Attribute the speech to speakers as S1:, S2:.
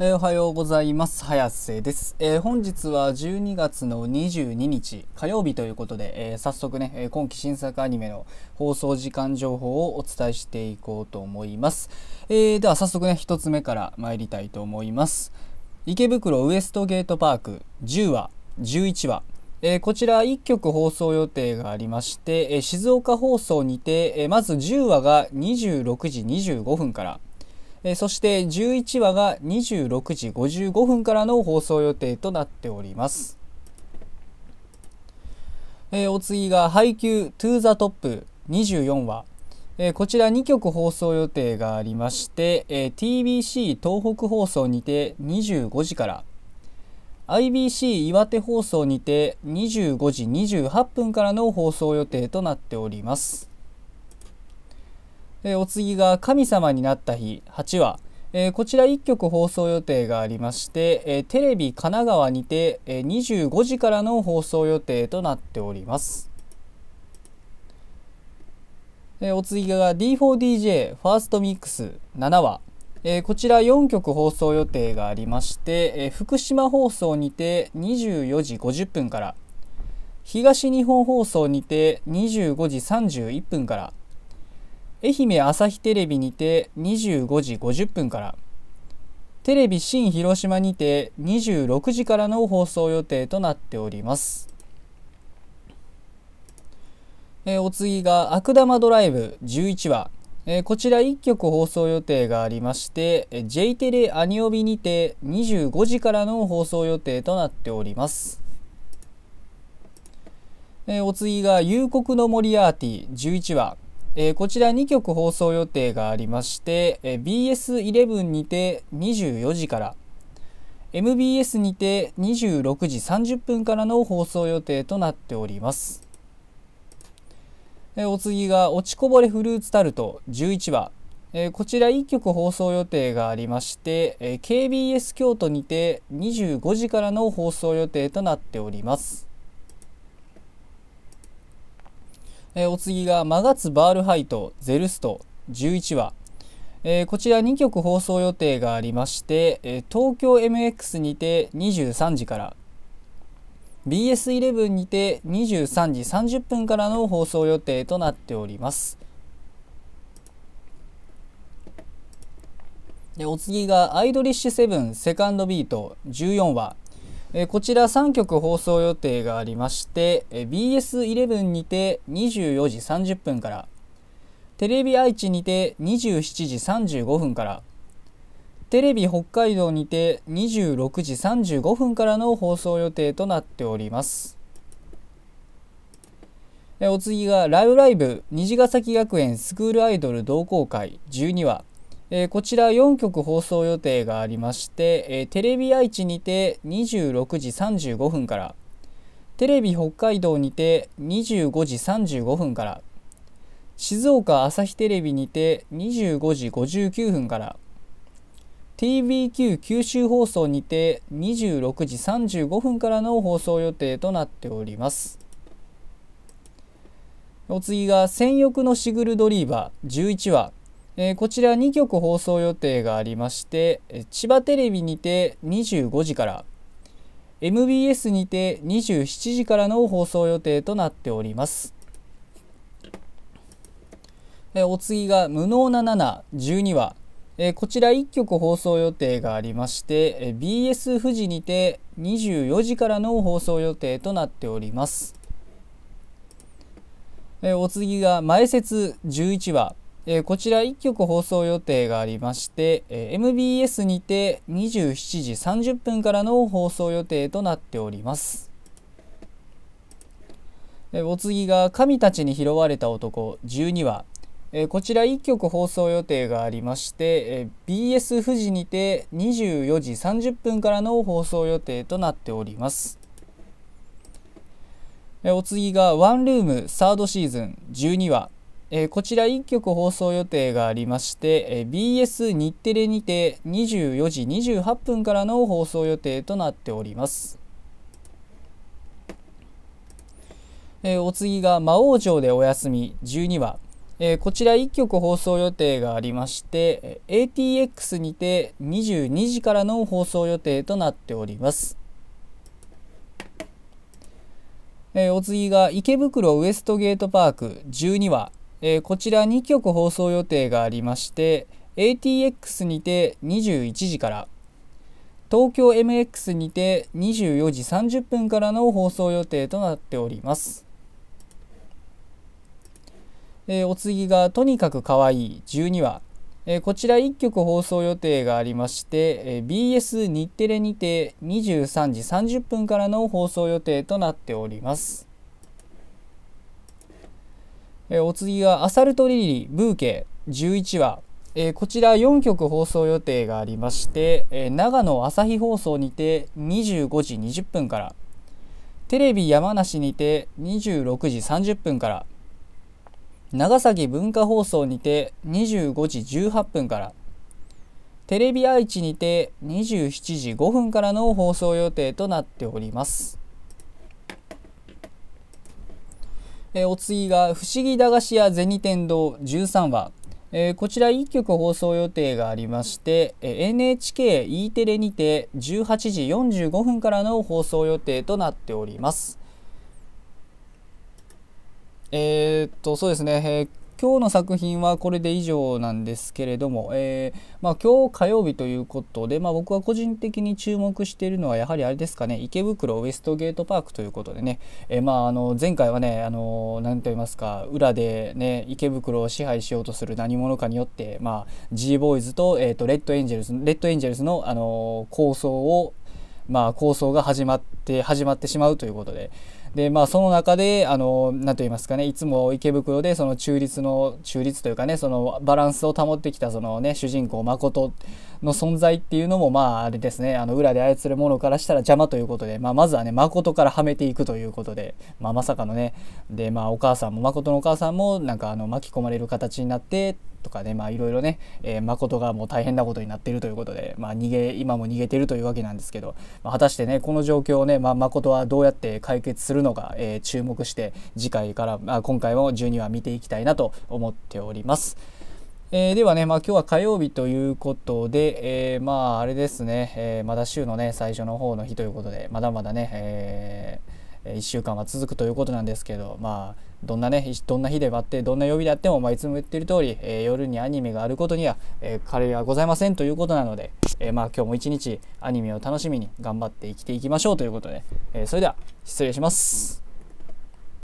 S1: えー、おはようございます。早瀬です、えー、本日は12月の22日火曜日ということで、えー、早速ね、今期新作アニメの放送時間情報をお伝えしていこうと思います。えでは早速ね、1つ目から参りたいと思います。池袋ウエストゲートパーク10話、11話、えこちら1曲放送予定がありまして、え静岡放送にて、えまず10話が26時25分から、えそして11話が26時55分からの放送予定となっております。えお次が配給トゥーザトップ24話。えこちら2局放送予定がありまして、え TBC 東北放送にて25時から IBC 岩手放送にて25時28分からの放送予定となっております。えお次が神様になった日8話、え、こちら1曲放送予定がありまして、え、テレビ神奈川にて、えー、25時からの放送予定となっております、えお次が D4DJ ファーストミックス7話、えこちら4曲放送予定がありまして、え福島放送にて24時50分から。東日本放送にて25時31分から。愛媛朝日テレビにて25時50分から。テレビ新広島にて26時からの放送予定となっております。えお次が悪玉ドライブ11話。えこちら1曲放送予定がありまして J テレアニオビにて25時からの放送予定となっております。えお次が夕刻のモリアーティ11話。えー、こちら2曲放送予定がありまして、えー、BS11 にて24時から MBS にて26時30分からの放送予定となっております、えー、お次が落ちこぼれフルーツタルト11話。えー、こちら1曲放送予定がありまして、えー、KBS 京都にて25時からの放送予定となっております。え、お次がマガツバールハイトゼルスト11話、えー、こちら2曲放送予定がありまして、えー、東京 MX にて23時から。BS11 にて23時30分からの放送予定となっております。でお次がアイドリッシュセブンセカンドビート14話。えこちら3曲放送予定がありまして、え BS11 にて24時30分からテレビ愛知にて27時35分からテレビ北海道にて26時35分からの放送予定となっております。お次が「ライブライブ虹ヶ崎学園スクールアイドル同好会12話」えー、こちら4曲放送予定がありまして、えー、テレビ愛知にて26時35分からテレビ北海道にて25時35分から静岡朝日テレビにて25時59分から TBQ 九州放送にて26時35分からの放送予定となっております。お次が「戦欲のシグルドリーバー」11話。えー、こちら2曲放送予定がありまして、千葉テレビにて25時から MBS にて27時からの放送予定となっております。え、お次が「無能な712話」えー、こちら1曲放送予定がありまして、え BS 富士にて24時からの放送予定となっております。えお次が「前説11話」えー、こちら1曲放送予定がありまして、えー、MBS にて27時30分からの放送予定となっております。えー、お次が「神たちに拾われた男」12話、えこちら1曲放送予定がありまして、え BS 富士にて24時30分からの放送予定となっております。お次が「ワンルームサードシーズン12話」えー、こちら1曲放送予定がありまして、えー、BS 日テレにて24時28分からの放送予定となっております。えー、お次が魔王城でお休み12話、えー、こちら1曲放送予定がありまして ATX にて22時からの放送予定となっております。えー、お次が池袋ウエストゲートパーク12話、えー、こちら2曲放送予定がありまして ATX にて21時から東京 MX にて24時30分からの放送予定となっております。えー、お次がとにかくかわいい12話、えー、こちら1曲放送予定がありまして、えー、BS 日テレにて23時30分からの放送予定となっております。えお次がアサルトリリーブーケ。11話。え、こちら4曲放送予定がありまして、え、長野朝日放送にて25時20分から。テレビ山梨にて26時30分から。長崎文化放送にて25時18分から。テレビ愛知にて27時5分からの放送予定となっております。え、お次が「不思議駄菓子屋銭天堂13話」えー、こちら1曲放送予定がありまして、え、NHKE テレにて18時45分からの放送予定となっております。えー、っとそうですね、えー、今日の作品はこれで以上なんですけれども、えー、まあ、今日火曜日ということで、まあ、僕は個人的に注目しているのはやはりあれですかね池袋ウエストゲートパークということでね、えー、まあ、あの前回はねあの何と言いますか裏で、ね、池袋を支配しようとする何者かによって、まあ、G ボーイズと,、えーと、レッドエンジェルスレッドエンジェルスの、あの構想をまあ、構想が始まって始まってしまうということで、でまあその中であの何と言いますかねいつも池袋でその中立の中立というかねそのバランスを保ってきたそのね主人公誠の存在っていうのもまああれですねあの裏で操る者からしたら邪魔ということで、まあ、まずはね誠からはめていくということで、まあ、まさかのねでまあお母さんも誠のお母さんもなんかあの巻き込まれる形になってとかねまあいろいろね、えー、誠がもう大変なことになっているということで、まあ、逃げ今も逃げているというわけなんですけど、まあ、果たしてねこの状況をね、まあ、誠はどうやって解決するのか、えー、注目して次回から、まあ、今回も12話見ていきたいなと思っております。えー、ではね、まあ、今日は火曜日ということで、えー、まああれですね、えー、まだ週のね最初の方の日ということでまだまだね、えー1週間は続くということなんですけどまあどんなねどんな日で待ってどんな曜日であっても、まあ、いつも言ってる通り、えー、夜にアニメがあることには、えー、彼はございませんということなので、えー、まあ今日も一日アニメを楽しみに頑張って生きていきましょうということで、えそれでは失礼します。